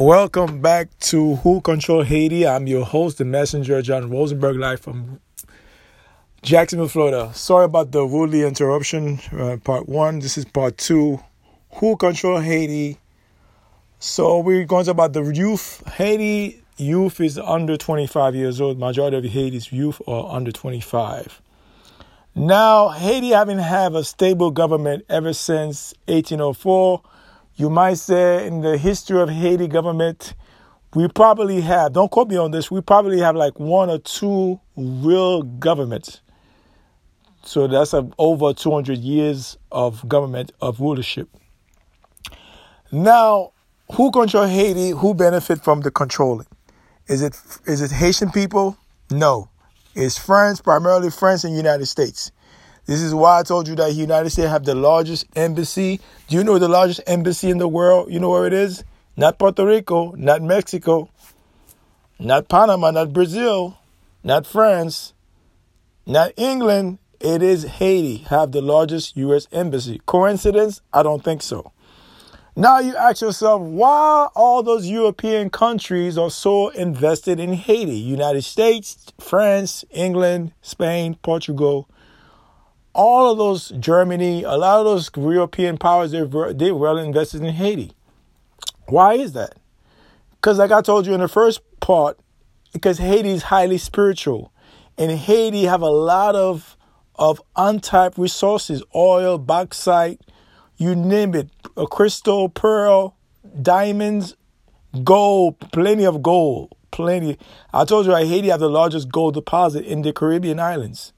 Welcome back to Who Control Haiti. I'm your host, the messenger, John Rosenberg, live from Jacksonville, Florida. Sorry about the rudely interruption. Uh, part one. This is part two. Who Control Haiti. So we're going to talk about the youth. Haiti youth is under 25 years old. Majority of Haiti's youth are under 25. Now, Haiti haven't had a stable government ever since 1804 you might say in the history of Haiti government, we probably have, don't quote me on this, we probably have like one or two real governments. So that's a, over 200 years of government, of rulership. Now, who control Haiti? Who benefit from the controlling? Is it is it Haitian people? No. It's France, primarily France and United States. This is why I told you that the United States have the largest embassy. Do you know the largest embassy in the world? You know where it is? Not Puerto Rico, not Mexico, not Panama, not Brazil, not France, not England. It is Haiti have the largest U.S. embassy. Coincidence? I don't think so. Now you ask yourself, why all those European countries are so invested in Haiti? United States, France, England, Spain, Portugal, all of those Germany, a lot of those European powers, they they well invested in Haiti. Why is that? Because like I told you in the first part, because Haiti is highly spiritual, and Haiti have a lot of of untapped resources, oil, bauxite, you name it, a crystal, pearl, diamonds, gold, plenty of gold, plenty. I told you, right, Haiti have the largest gold deposit in the Caribbean islands.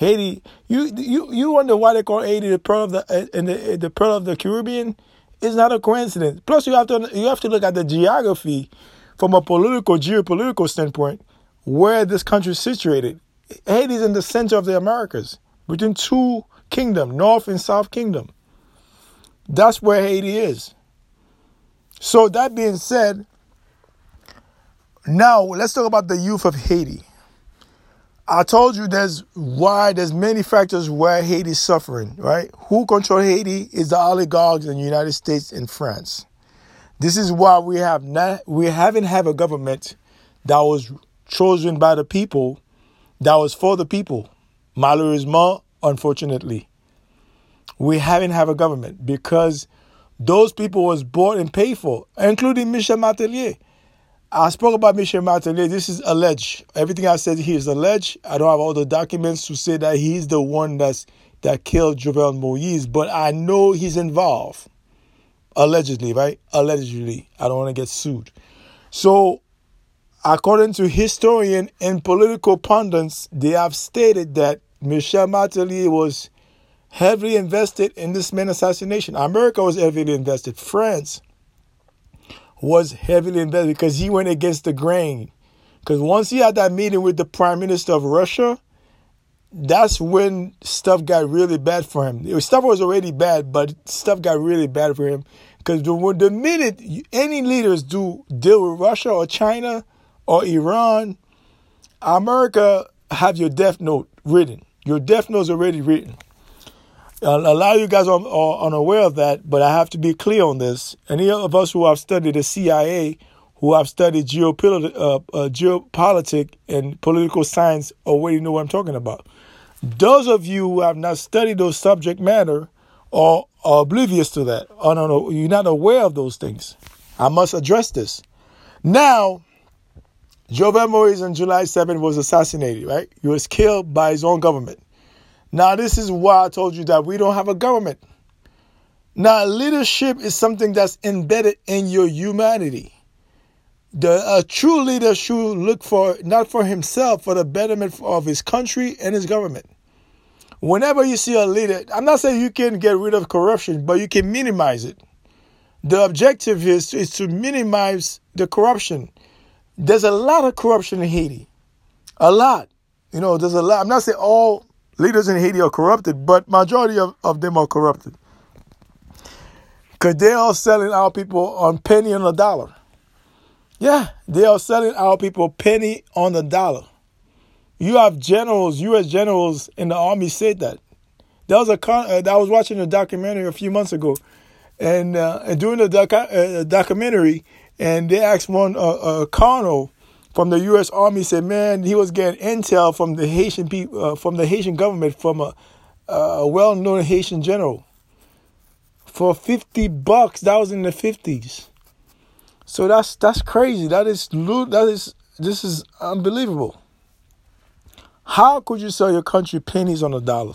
Haiti, you you you wonder why they call Haiti the pearl of the and uh, the the pearl of the Caribbean? It's not a coincidence. Plus, you have to you have to look at the geography from a political geopolitical standpoint where this country is situated. Haiti is in the center of the Americas between two kingdom, North and South Kingdom. That's where Haiti is. So that being said, now let's talk about the youth of Haiti. I told you there's why there's many factors why Haiti's suffering, right? Who control Haiti is the oligarchs in the United States and France. This is why we have not we haven't have a government that was chosen by the people, that was for the people. Malheureusement, unfortunately. We haven't have a government because those people was bought and paid for, including Michel Martelly. I spoke about Michel Martelly. This is alleged. Everything I said here is alleged. I don't have all the documents to say that he's the one that's that killed Jovenel Moise, but I know he's involved. Allegedly, right? Allegedly. I don't want to get sued. So, according to historian and political pundits, they have stated that Michel Martelly was heavily invested in this man assassination. America was heavily invested. France, was heavily invested because he went against the grain. Because once he had that meeting with the prime minister of Russia, that's when stuff got really bad for him. Stuff was already bad, but stuff got really bad for him. Because the, the minute any leaders do deal with Russia or China or Iran, America have your death note written. Your death note is already written. A lot of you guys are, are, unaware of that, but I have to be clear on this. Any of us who have studied the CIA, who have studied geopolit- uh, uh, geopolitics and political science, already know what I'm talking about. Those of you who have not studied those subject matter are, are oblivious to that. Oh, no, no, you're not aware of those things. I must address this. Now, Jovenel Moise on July 7 was assassinated, right? He was killed by his own government. Now, this is why I told you that we don't have a government. Now, leadership is something that's embedded in your humanity. The a true leader should look for not for himself, for the betterment of his country and his government. Whenever you see a leader, I'm not saying you can get rid of corruption, but you can minimize it. The objective is, is to minimize the corruption. There's a lot of corruption in Haiti. A lot. You know, there's a lot. I'm not saying all leaders in Haiti are corrupted, but majority of, of them are corrupted. Because they are selling our people on penny on the dollar. Yeah, they are selling our people penny on the dollar. You have generals, U.S. generals in the army said that. There was a con- uh, I was watching a documentary a few months ago, and, uh, and during the docu- uh, documentary, and they asked one uh, a colonel from the U.S. Army said, "Man, he was getting intel from the Haitian people, uh, from the Haitian government, from a, a well-known Haitian general for fifty bucks. That was in the fifties. So that's that's crazy. That is that is this is unbelievable. How could you sell your country pennies on a dollar?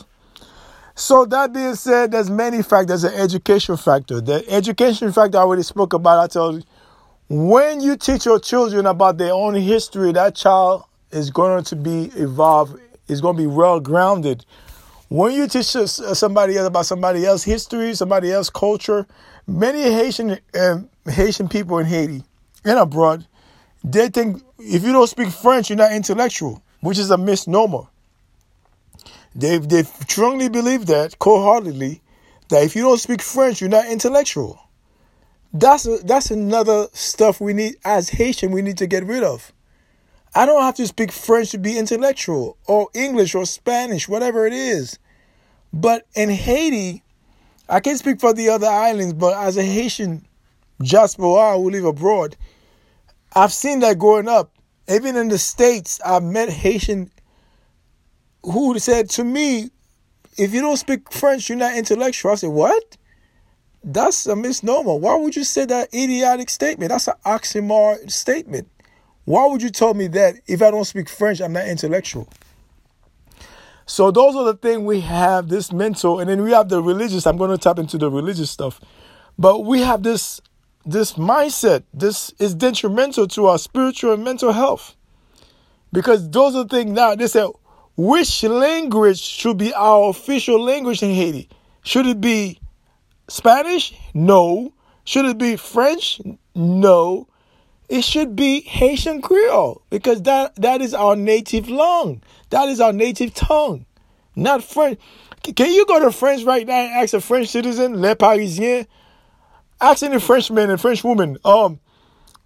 So that being said, there's many factors. There's an education factor. The education factor I already spoke about. I told you, when you teach your children about their own history, that child is going to be evolved, is going to be well grounded. When you teach somebody else about somebody else's history, somebody else's culture, many Haitian uh, Haitian people in Haiti and abroad, they think if you don't speak French, you're not intellectual, which is a misnomer. They they strongly believe that, cold-heartedly, that if you don't speak French, you're not intellectual. That's a, that's another stuff we need as Haitian we need to get rid of. I don't have to speak French to be intellectual or English or Spanish, whatever it is. But in Haiti, I can't speak for the other islands, but as a Haitian just diaspora who live abroad, I've seen that growing up. Even in the States, I've met Haitian who said to me, if you don't speak French, you're not intellectual. I said, what? That's a misnomer. Why would you say that idiotic statement? That's an oxymoron statement. Why would you tell me that if I don't speak French, I'm not intellectual? So those are the things we have this mental, and then we have the religious. I'm going to tap into the religious stuff, but we have this this mindset. This is detrimental to our spiritual and mental health because those are the things now. They say which language should be our official language in Haiti? Should it be Spanish? No. Should it be French? No. It should be Haitian Creole because that, that is our native tongue. That is our native tongue, not French. Can you go to France right now and ask a French citizen, Les Parisiens, ask any Frenchman and French woman, um,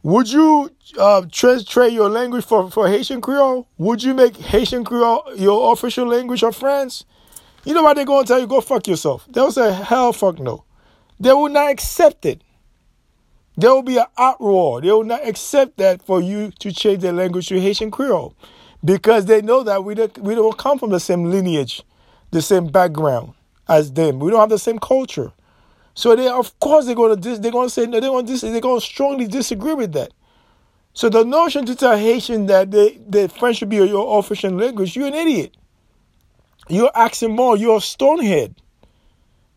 would you uh, trade your language for, for Haitian Creole? Would you make Haitian Creole your official language of France? You know what they're going to tell you? Go fuck yourself. They'll say, hell fuck no. They will not accept it. There will be an outroar. They will not accept that for you to change their language to Haitian Creole because they know that we don't, we don't come from the same lineage, the same background as them. We don't have the same culture. So they, of course, they're going to they're going to say no. They're going to they're going to strongly disagree with that. So the notion to tell Haitian that they, that French should be your official language, you're an idiot. You're asking more. You're a stonehead.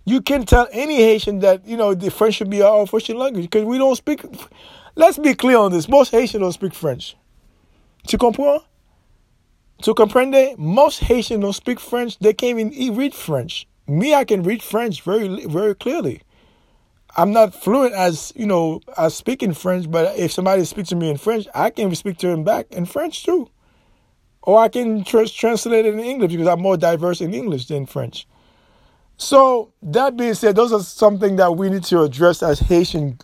You can tell any Haitian that you know the French should be our official language because we don't speak. Let's be clear on this. Most Haitians don't speak French. Tu comprends? Tu comprende? Most Haitians don't speak French. They can't even read French. Me, I can read French very, very clearly. I'm not fluent as you know as speaking French, but if somebody speaks to me in French, I can speak to him back in French too, or I can tr- translate it in English because I'm more diverse in English than French. So that being said, those are something that we need to address as Haitian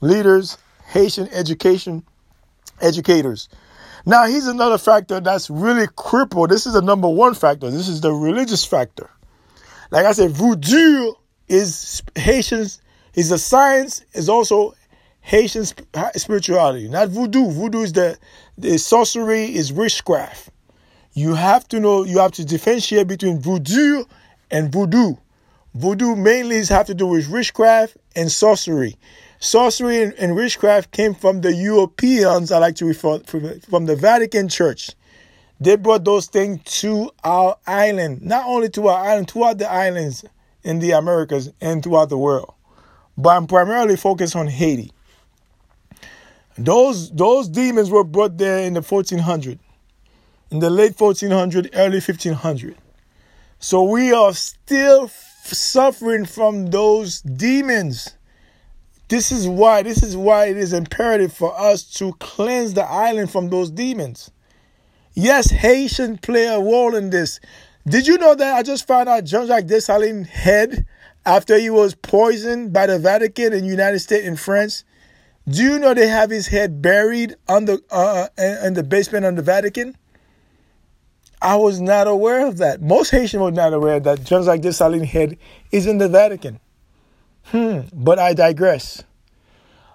leaders, Haitian education educators. Now, here's another factor that's really crippled. This is the number one factor. This is the religious factor. Like I said, voodoo is Haitians is a science, is also Haitian spirituality, not voodoo. Voodoo is the, the sorcery, is witchcraft. You have to know, you have to differentiate between voodoo and voodoo. Voodoo mainly have to do with witchcraft and sorcery. Sorcery and, and witchcraft came from the Europeans, I like to refer from the Vatican Church. They brought those things to our island, not only to our island, throughout the islands in the Americas and throughout the world but I'm primarily focused on Haiti. Those those demons were brought there in the 1400, in the late 1400, early 1500. So we are still suffering from those demons. This is why this is why it is imperative for us to cleanse the island from those demons. Yes, Haitian play a role in this. Did you know that I just found out Jean-Jacques Dessalines' head after he was poisoned by the Vatican in United States and France. Do you know they have his head buried under uh, in the basement of the Vatican? I was not aware of that. Most Haitians were not aware that like Dessalines head is in the Vatican. Hmm, but I digress.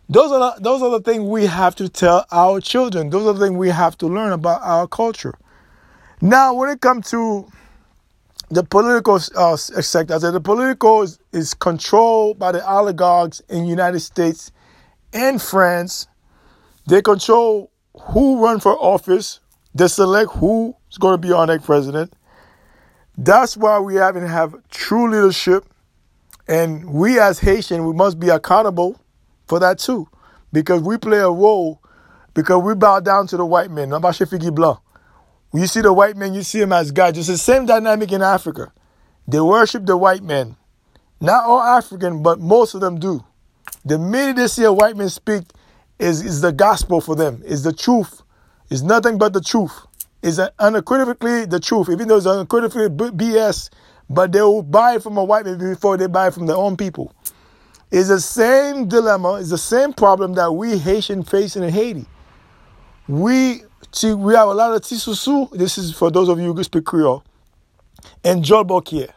Those are the, those are the things we have to tell our children. Those are the things we have to learn about our culture. Now, when it comes to the political uh, sector, I said the political is, is controlled by the oligarchs in United States and France. They control who run for office. They select who's going to be our next president. That's why we haven't have true leadership. And we as Haitian, we must be accountable for that too. Because we play a role, because we bow down to the white men. When you see the white man, you see him as God. It's the same dynamic in Africa. They worship the white man. Not all African, but most of them do. The minute they see a white man speak, is, is the gospel for them, is the truth. Is nothing but the truth. Is unequivocally the truth, even though it's unequivocally BS, but they will buy it from a white man before they buy it from their own people. It's the same dilemma, it's the same problem that we Haitian face in Haiti. We See, we have a lot of Tisusu. This is for those of you who speak Creole. And Jolbokie.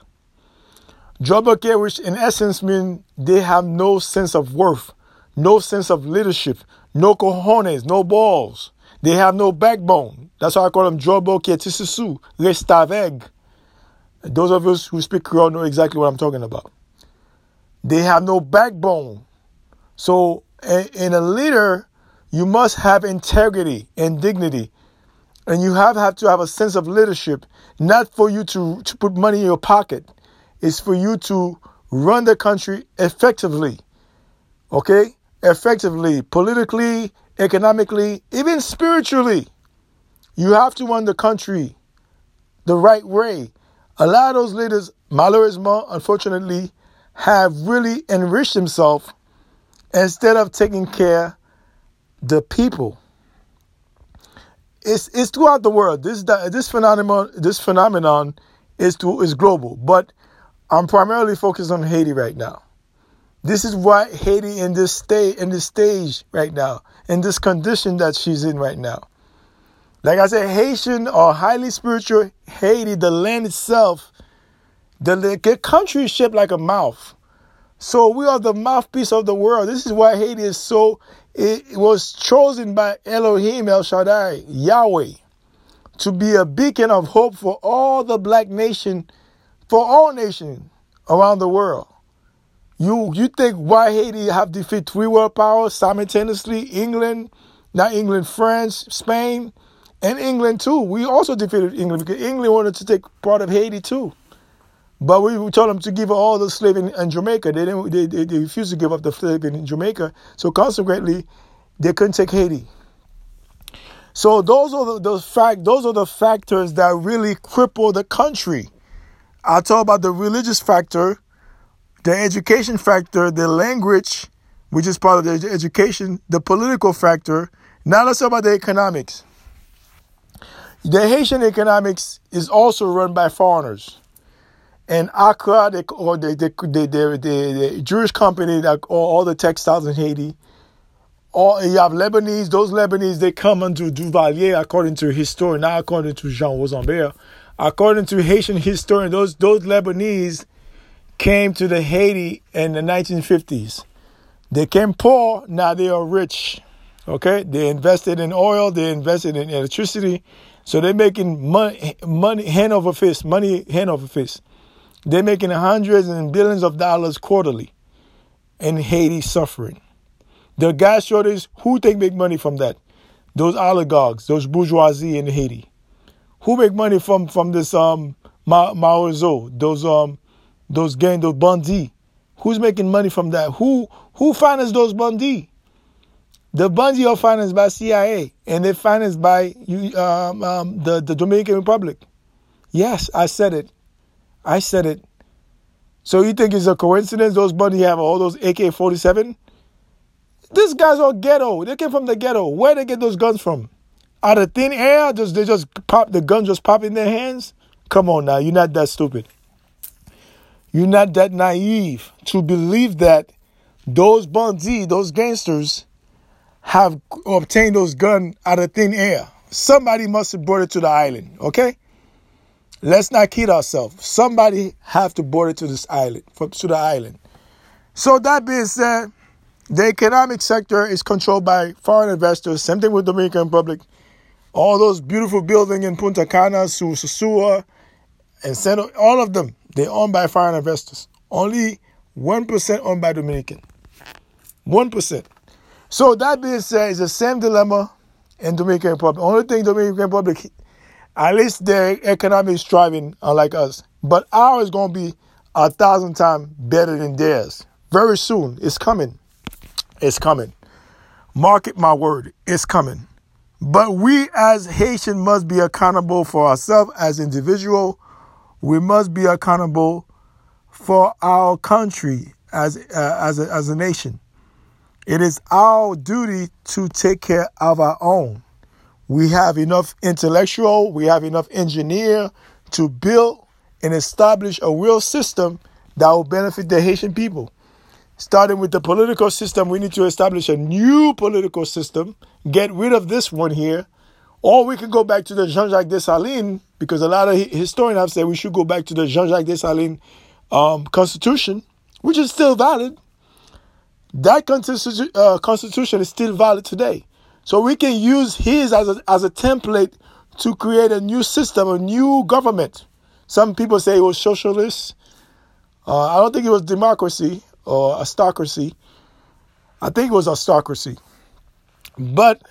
Jolbokie, which in essence means they have no sense of worth, no sense of leadership, no cojones, no balls. They have no backbone. That's why I call them Jolbokie Tisusu, Restaveg. Those of us who speak Creole know exactly what I'm talking about. They have no backbone. So, in a leader, you must have integrity and dignity. And you have, have to have a sense of leadership, not for you to, to put money in your pocket. It's for you to run the country effectively. Okay? Effectively, politically, economically, even spiritually. You have to run the country the right way. A lot of those leaders, malheureusement, unfortunately, have really enriched themselves instead of taking care the people. It's, it's throughout the world. This this phenomenon this phenomenon is to, is global, but I'm primarily focused on Haiti right now. This is why Haiti in this state in this stage right now, in this condition that she's in right now. Like I said, Haitian or highly spiritual Haiti, the land itself, the, the country is shaped like a mouth. So we are the mouthpiece of the world. This is why Haiti is so it was chosen by Elohim El Shaddai, Yahweh, to be a beacon of hope for all the black nation, for all nations around the world. You you think why Haiti have defeated three world powers simultaneously? England, not England, France, Spain, and England too. We also defeated England because England wanted to take part of Haiti too. But we told them to give all the slaves in, in, Jamaica. They didn't. They, they, they, refused to give up the slave in Jamaica. So consequently, they couldn't take Haiti. So those are the those fact. Those are the factors that really cripple the country. I talk about the religious factor, the education factor, the language, which is part of the education, the political factor. Now let's talk about the economics. The Haitian economics is also run by foreigners and Accra, or the, the, the, the, Jewish company that all, all the textiles in Haiti. All, you have Lebanese, those Lebanese, they come under Duvalier according to historian, not according to Jean Rosambert. According to Haitian historian, those, those Lebanese came to the Haiti in the 1950s. They came poor, now they are rich. Okay? They invested in oil, they invested in electricity. So they're making money, money hand over fist, money hand over fist. They're making hundreds and billions of dollars quarterly, and Haiti suffering. The gas shortage, who think make money from that? Those oligarchs, those bourgeoisie in Haiti. Who make money from from this um Ma- Mawozo, those um those gang, those bandits? Who's making money from that? Who who financed those bandits? The bandits are financed by CIA and they're financed by um, um, the the Dominican Republic. Yes, I said it. I said it. So you think it's a coincidence those buddies have all those AK 47? These guys are ghetto. They came from the ghetto. Where they get those guns from? Out of thin air? Just they just pop the gun just pop in their hands? Come on now, you're not that stupid. You're not that naive to believe that those bandits, those gangsters, have obtained those guns out of thin air. Somebody must have brought it to the island, okay? Let's not kid ourselves. Somebody have to board it to this island, to the island. So that being said, The economic sector is controlled by foreign investors. Same thing with Dominican Republic. All those beautiful buildings in Punta Cana, Sosúa, and Seno, all of them, they're owned by foreign investors. Only 1% owned by Dominican. 1%. So that being said, it's the same dilemma in Dominican Republic. Only thing Dominican Republic, at least their economy is thriving, unlike us. But ours is going to be a thousand times better than theirs. Very soon. It's coming. It's coming. Market my word. It's coming. But we as Haitian must be accountable for ourselves as individual. We must be accountable for our country as uh, as a, as a nation. It is our duty to take care of our own. We have enough intellectual, we have enough engineer to build and establish a real system that will benefit the Haitian people. Starting with the political system, we need to establish a new political system, get rid of this one here, or we can go back to the Jean-Jacques Dessalines, because a lot of historians have said we should go back to the Jean-Jacques Dessalines um, constitution, which is still valid. That constitution, uh, constitution is still valid today. So we can use his as a, as a template to create a new system, a new government. Some people say it was socialist. Uh, I don't think it was democracy or aristocracy. I think it was aristocracy. But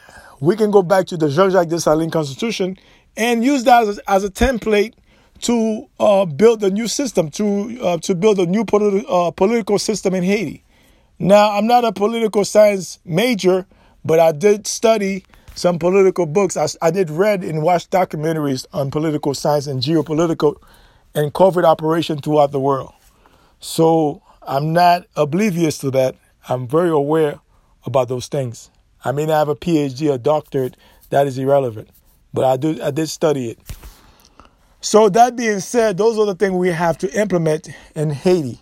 we can go back to the Jean-Jacques Dessalines Constitution and use that as a, as a template to uh, build a new system, to uh, to build a new politi- uh, political system in Haiti. Now, I'm not a political science major, but I did study some political books. I, I did read and watch documentaries on political science and geopolitical and covert operation throughout the world. So I'm not oblivious to that. I'm very aware about those things. I may not have a PhD or doctorate, that is irrelevant. But I do I did study it. So that being said, those are the things we have to implement in Haiti.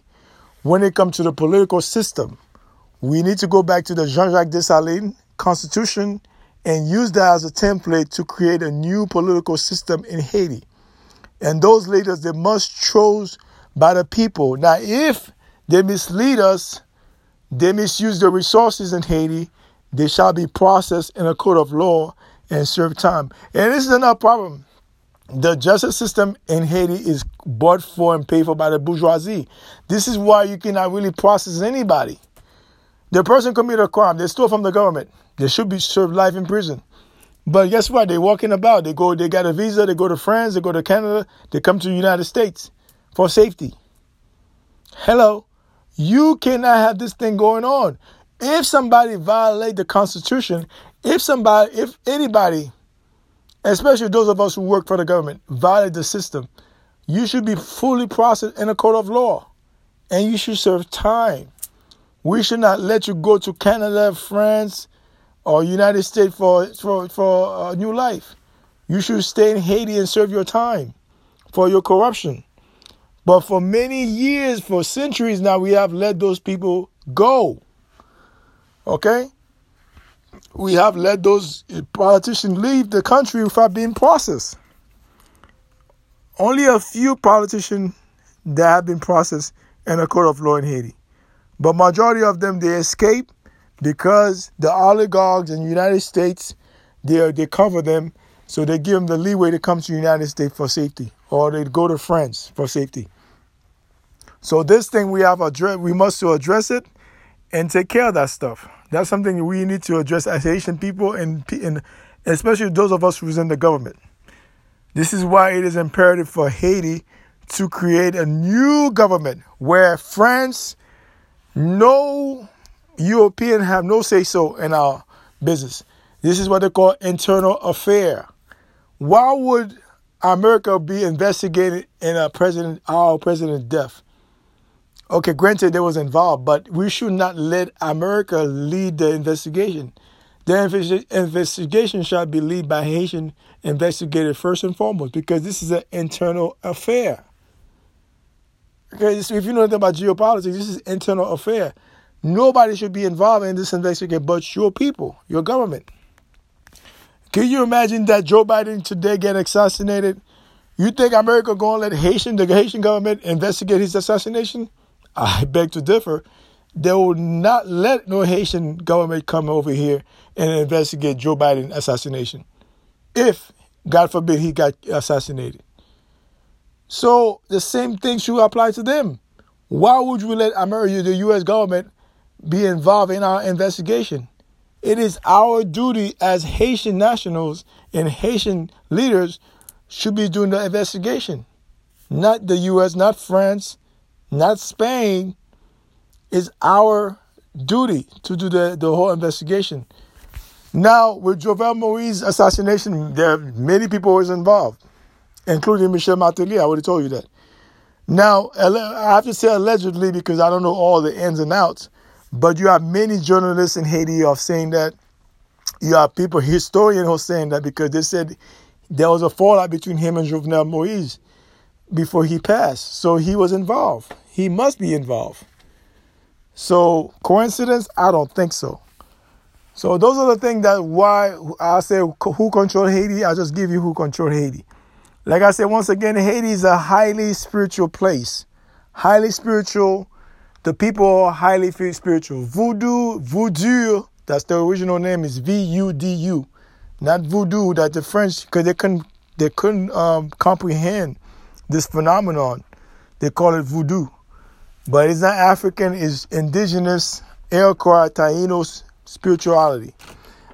When it comes to the political system, we need to go back to the Jean-Jacques Dessalines constitution and use that as a template to create a new political system in Haiti. And those leaders, they must chose by the people. Now, if they mislead us, they misuse the resources in Haiti, they shall be processed in a court of law and serve time. And this is another problem. The justice system in Haiti is bought for and paid for by the bourgeoisie. This is why you cannot really process anybody. The person committed a crime, they stole from the government. They should be served life in prison. But guess what? They're walking about. They go, they got a visa, they go to France, they go to Canada, they come to the United States for safety. Hello. You cannot have this thing going on. If somebody violate the Constitution, if somebody, if anybody, especially those of us who work for the government, violate the system, you should be fully processed in a court of law, and you should serve time. We should not let you go to Canada, France, or United States for for for a new life. You should stay in Haiti and serve your time for your corruption. But for many years, for centuries now, we have let those people go. Okay? We have let those politicians leave the country without being processed. Only a few politicians that have been processed in a court of law in Haiti. But majority of them they escape because the oligarchs in the United States they they cover them, so they give them the leeway to come to the United States for safety, or they go to France for safety. So this thing we have address, we must to address it and take care of that stuff. That's something we need to address as Haitian people and, and especially those of us who's in the government. This is why it is imperative for Haiti to create a new government where France, no European have no say so in our business. This is what they call internal affair. Why would America be investigated in a president, our president's death? Okay, granted they was involved, but we should not let America lead the investigation. The investigation shall be led by Haitian investigators first and foremost, because this is an internal affair. Okay, so if you know anything about geopolitics, this is internal affair. Nobody should be involved in this investigation but your people, your government. Can you imagine that Joe Biden today get assassinated? You think America gonna let Haitian, the Haitian government investigate his assassination? I beg to differ. they will not let no Haitian government come over here and investigate Joe Biden assassination. If, God forbid, he got assassinated. So the same thing should apply to them. Why would you let America, the U.S. government, be involved in our investigation? It is our duty as Haitian nationals and Haitian leaders should be doing the investigation. Not the US, not France, not Spain. It's our duty to do the, the whole investigation. Now, with Jovenel Moïse assassination, there are many people was involved, including Michel Martelly. I already told you that. Now, I have to say allegedly because I don't know all the ins and outs, but you have many journalists in Haiti of saying that you have people, historians who are saying that because they said there was a fallout between him and Jovenel Moise before he passed. So he was involved. He must be involved. So coincidence? I don't think so. So those are the things that why I say who control Haiti. I just give you who control Haiti. Like I said once again, Haiti is a highly spiritual place, highly spiritual. The people are highly spiritual. Voodoo, voodoo. That's the original name is V U D U not voodoo that the French because they couldn't they couldn't um, comprehend this phenomenon. They call it voodoo, but it's not African. It's indigenous Iroquois Taínos spirituality.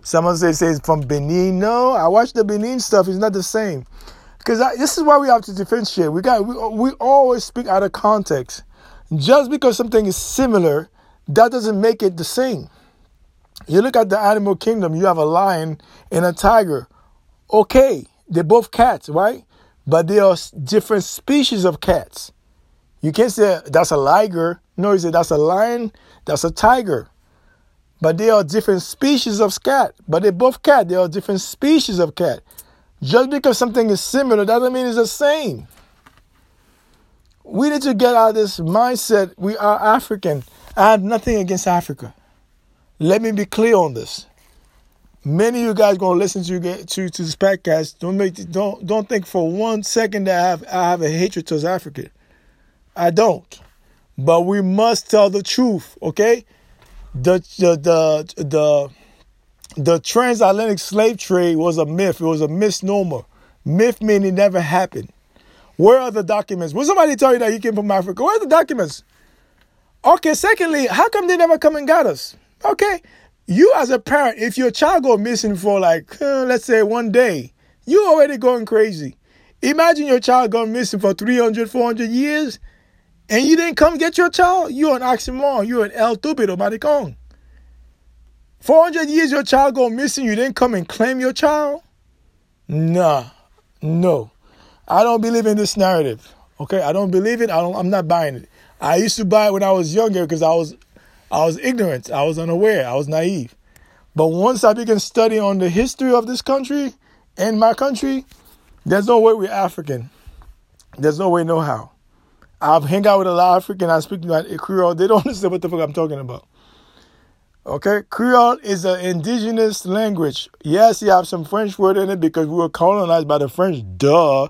Someone say say it's from Benin. No, I watched the Benin stuff. It's not the same. Because this is why we have to differentiate. We got we, we always speak out of context. Just because something is similar, that doesn't make it the same. You look at the animal kingdom, you have a lion and a tiger. Okay, they're both cats, right? But there are different species of cats. You can't say that's a liger. No, you say that's a lion, that's a tiger. But they are different species of cat. But they're both cat. They are different species of cat. Just because something is similar doesn't mean it's the same. We need to get out of this mindset. We are African. I have nothing against Africa. Let me be clear on this. Many of you guys gonna listen to to to this podcast. Don't make don't don't think for one second that I have I have a hatred towards Africa. I don't. But we must tell the truth, okay? The the the the the transatlantic slave trade was a myth. It was a misnomer. Myth meaning it never happened. Where are the documents? Will somebody tell you that you came from Africa? Where are the documents? Okay, secondly, how come they never come and got us? Okay. You as a parent, if your child go missing for like, uh, let's say one day, you already going crazy. Imagine your child gone missing for 300, 400 years, and you didn't come get your child. You're an oxymoron. You're an El Tupido Maricon. 400 years your child go missing, you didn't come and claim your child? Nah, no. I don't believe in this narrative. Okay, I don't believe it. I don't, I'm not buying it. I used to buy it when I was younger because I was I was ignorant. I was unaware. I was naive. But once I began studying on the history of this country and my country, there's no way we're African. There's no way, no how. I've hang out with a lot of African. I speak like Creole. They don't understand what the fuck I'm talking about. Okay, Creole is an indigenous language. Yes, you have some French word in it because we were colonized by the French. Duh.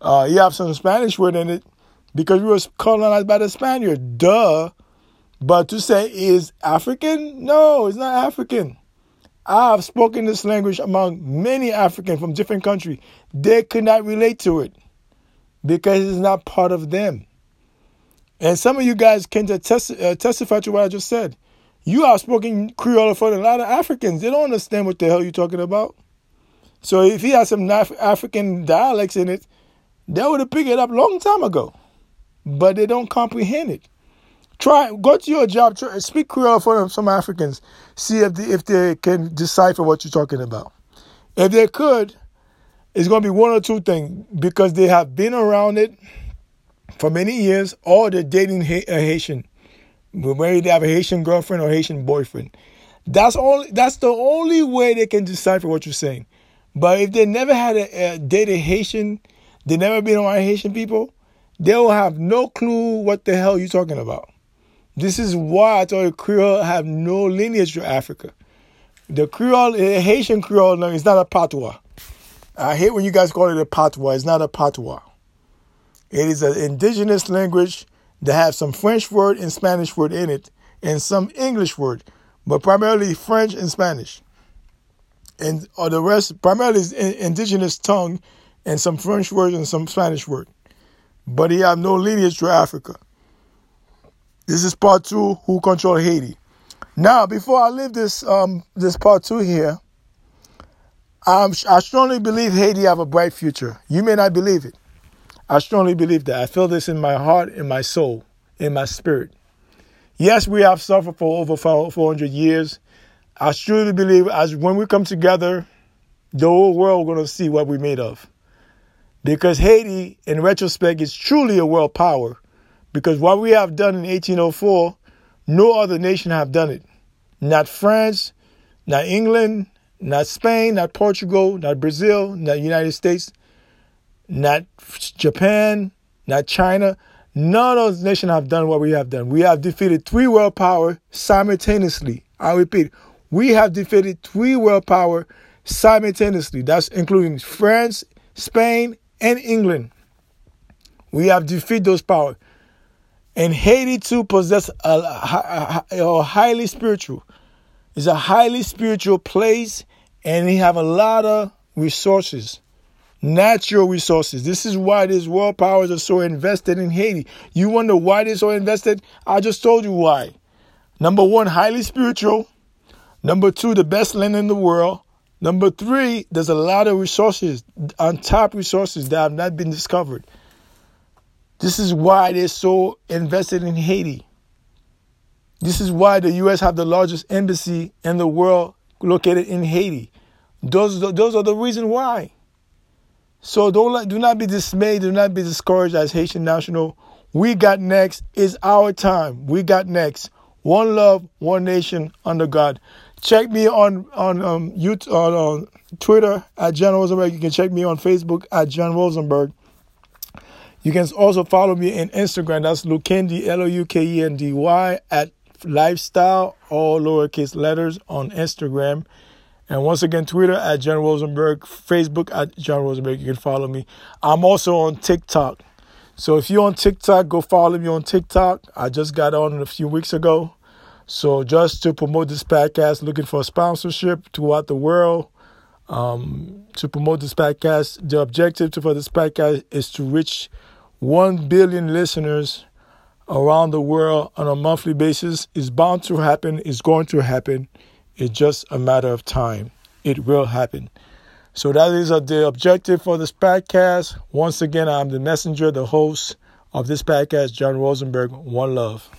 Uh, you have some Spanish word in it because we were colonized by the Spaniards. Duh. But to say is African? No, it's not African. I have spoken this language among many Africans from different countries. They could not relate to it because it's not part of them. And some of you guys can test, uh, testify to what I just said. You are spoken Creole for a lot of Africans. They don't understand what the hell you're talking about. So if he has some African dialects in it, they would have picked it up long time ago. But they don't comprehend it. Try go to your job. Try, speak Creole for some Africans. See if they, if they can decipher what you're talking about. If they could, it's going to be one or two things because they have been around it for many years, or they're dating a Haitian. Maybe they have a Haitian girlfriend or Haitian boyfriend. That's all. That's the only way they can decipher what you're saying. But if they never had a, a dated Haitian, they never been around Haitian people, they will have no clue what the hell you're talking about. This is why I told you Creole have no lineage to Africa. The Creole, the Haitian Creole, no, it's not a patois. I hate when you guys call it a patois. It's not a patois. It is an indigenous language that has some French word and Spanish word in it, and some English word, but primarily French and Spanish. And or the rest primarily is indigenous tongue and some French word and some Spanish word. But he have no lineage to Africa. This is part two, who control Haiti. Now, before I leave this um, this part two here, um, I strongly believe Haiti have a bright future. You may not believe it. I strongly believe that. I feel this in my heart, in my soul, in my spirit. Yes, we have suffered for over 400 years. I truly believe as when we come together, the whole world going to see what we made of. Because Haiti, in retrospect, is truly a world power. Because what we have done in 1804, no other nation have done it. Not France, not England, not Spain, not Portugal, not Brazil, not United States, not Japan, not China. None of those nations have done what we have done. We have defeated three world power simultaneously. I repeat, we have defeated three world power simultaneously. That's including France, Spain, and England. We have defeated those powers. And Haiti too possess a, a, a, highly spiritual. It's a highly spiritual place, and they have a lot of resources, natural resources. This is why these world powers are so invested in Haiti. You wonder why they're so invested? I just told you why. Number one, highly spiritual. Number two, the best land in the world. Number three, there's a lot of resources, on top resources that have not been discovered. This is why they're so invested in Haiti. This is why the U.S. have the largest embassy in the world located in Haiti. Those, those are the reason why. So don't do not be dismayed, do not be discouraged as Haitian national. We got next. It's our time. We got next. One love, one nation under God. Check me on on um YouTube, on, on Twitter at John Rosenberg. You can check me on Facebook at John Rosenberg. You can also follow me in Instagram. That's Lukendy L O U K E N D Y at lifestyle all lowercase letters on Instagram. And once again, Twitter at John Rosenberg, Facebook at John Rosenberg. You can follow me. I'm also on TikTok. So if you're on TikTok, go follow me on TikTok. I just got on a few weeks ago. So just to promote this podcast, looking for sponsorship throughout the world. Um, to promote this podcast, the objective for this podcast is to reach 1 billion listeners around the world on a monthly basis. is bound to happen, it's going to happen. It's just a matter of time. It will happen. So that is the objective for this podcast. Once again, I'm the messenger, the host of this podcast, John Rosenberg. One love.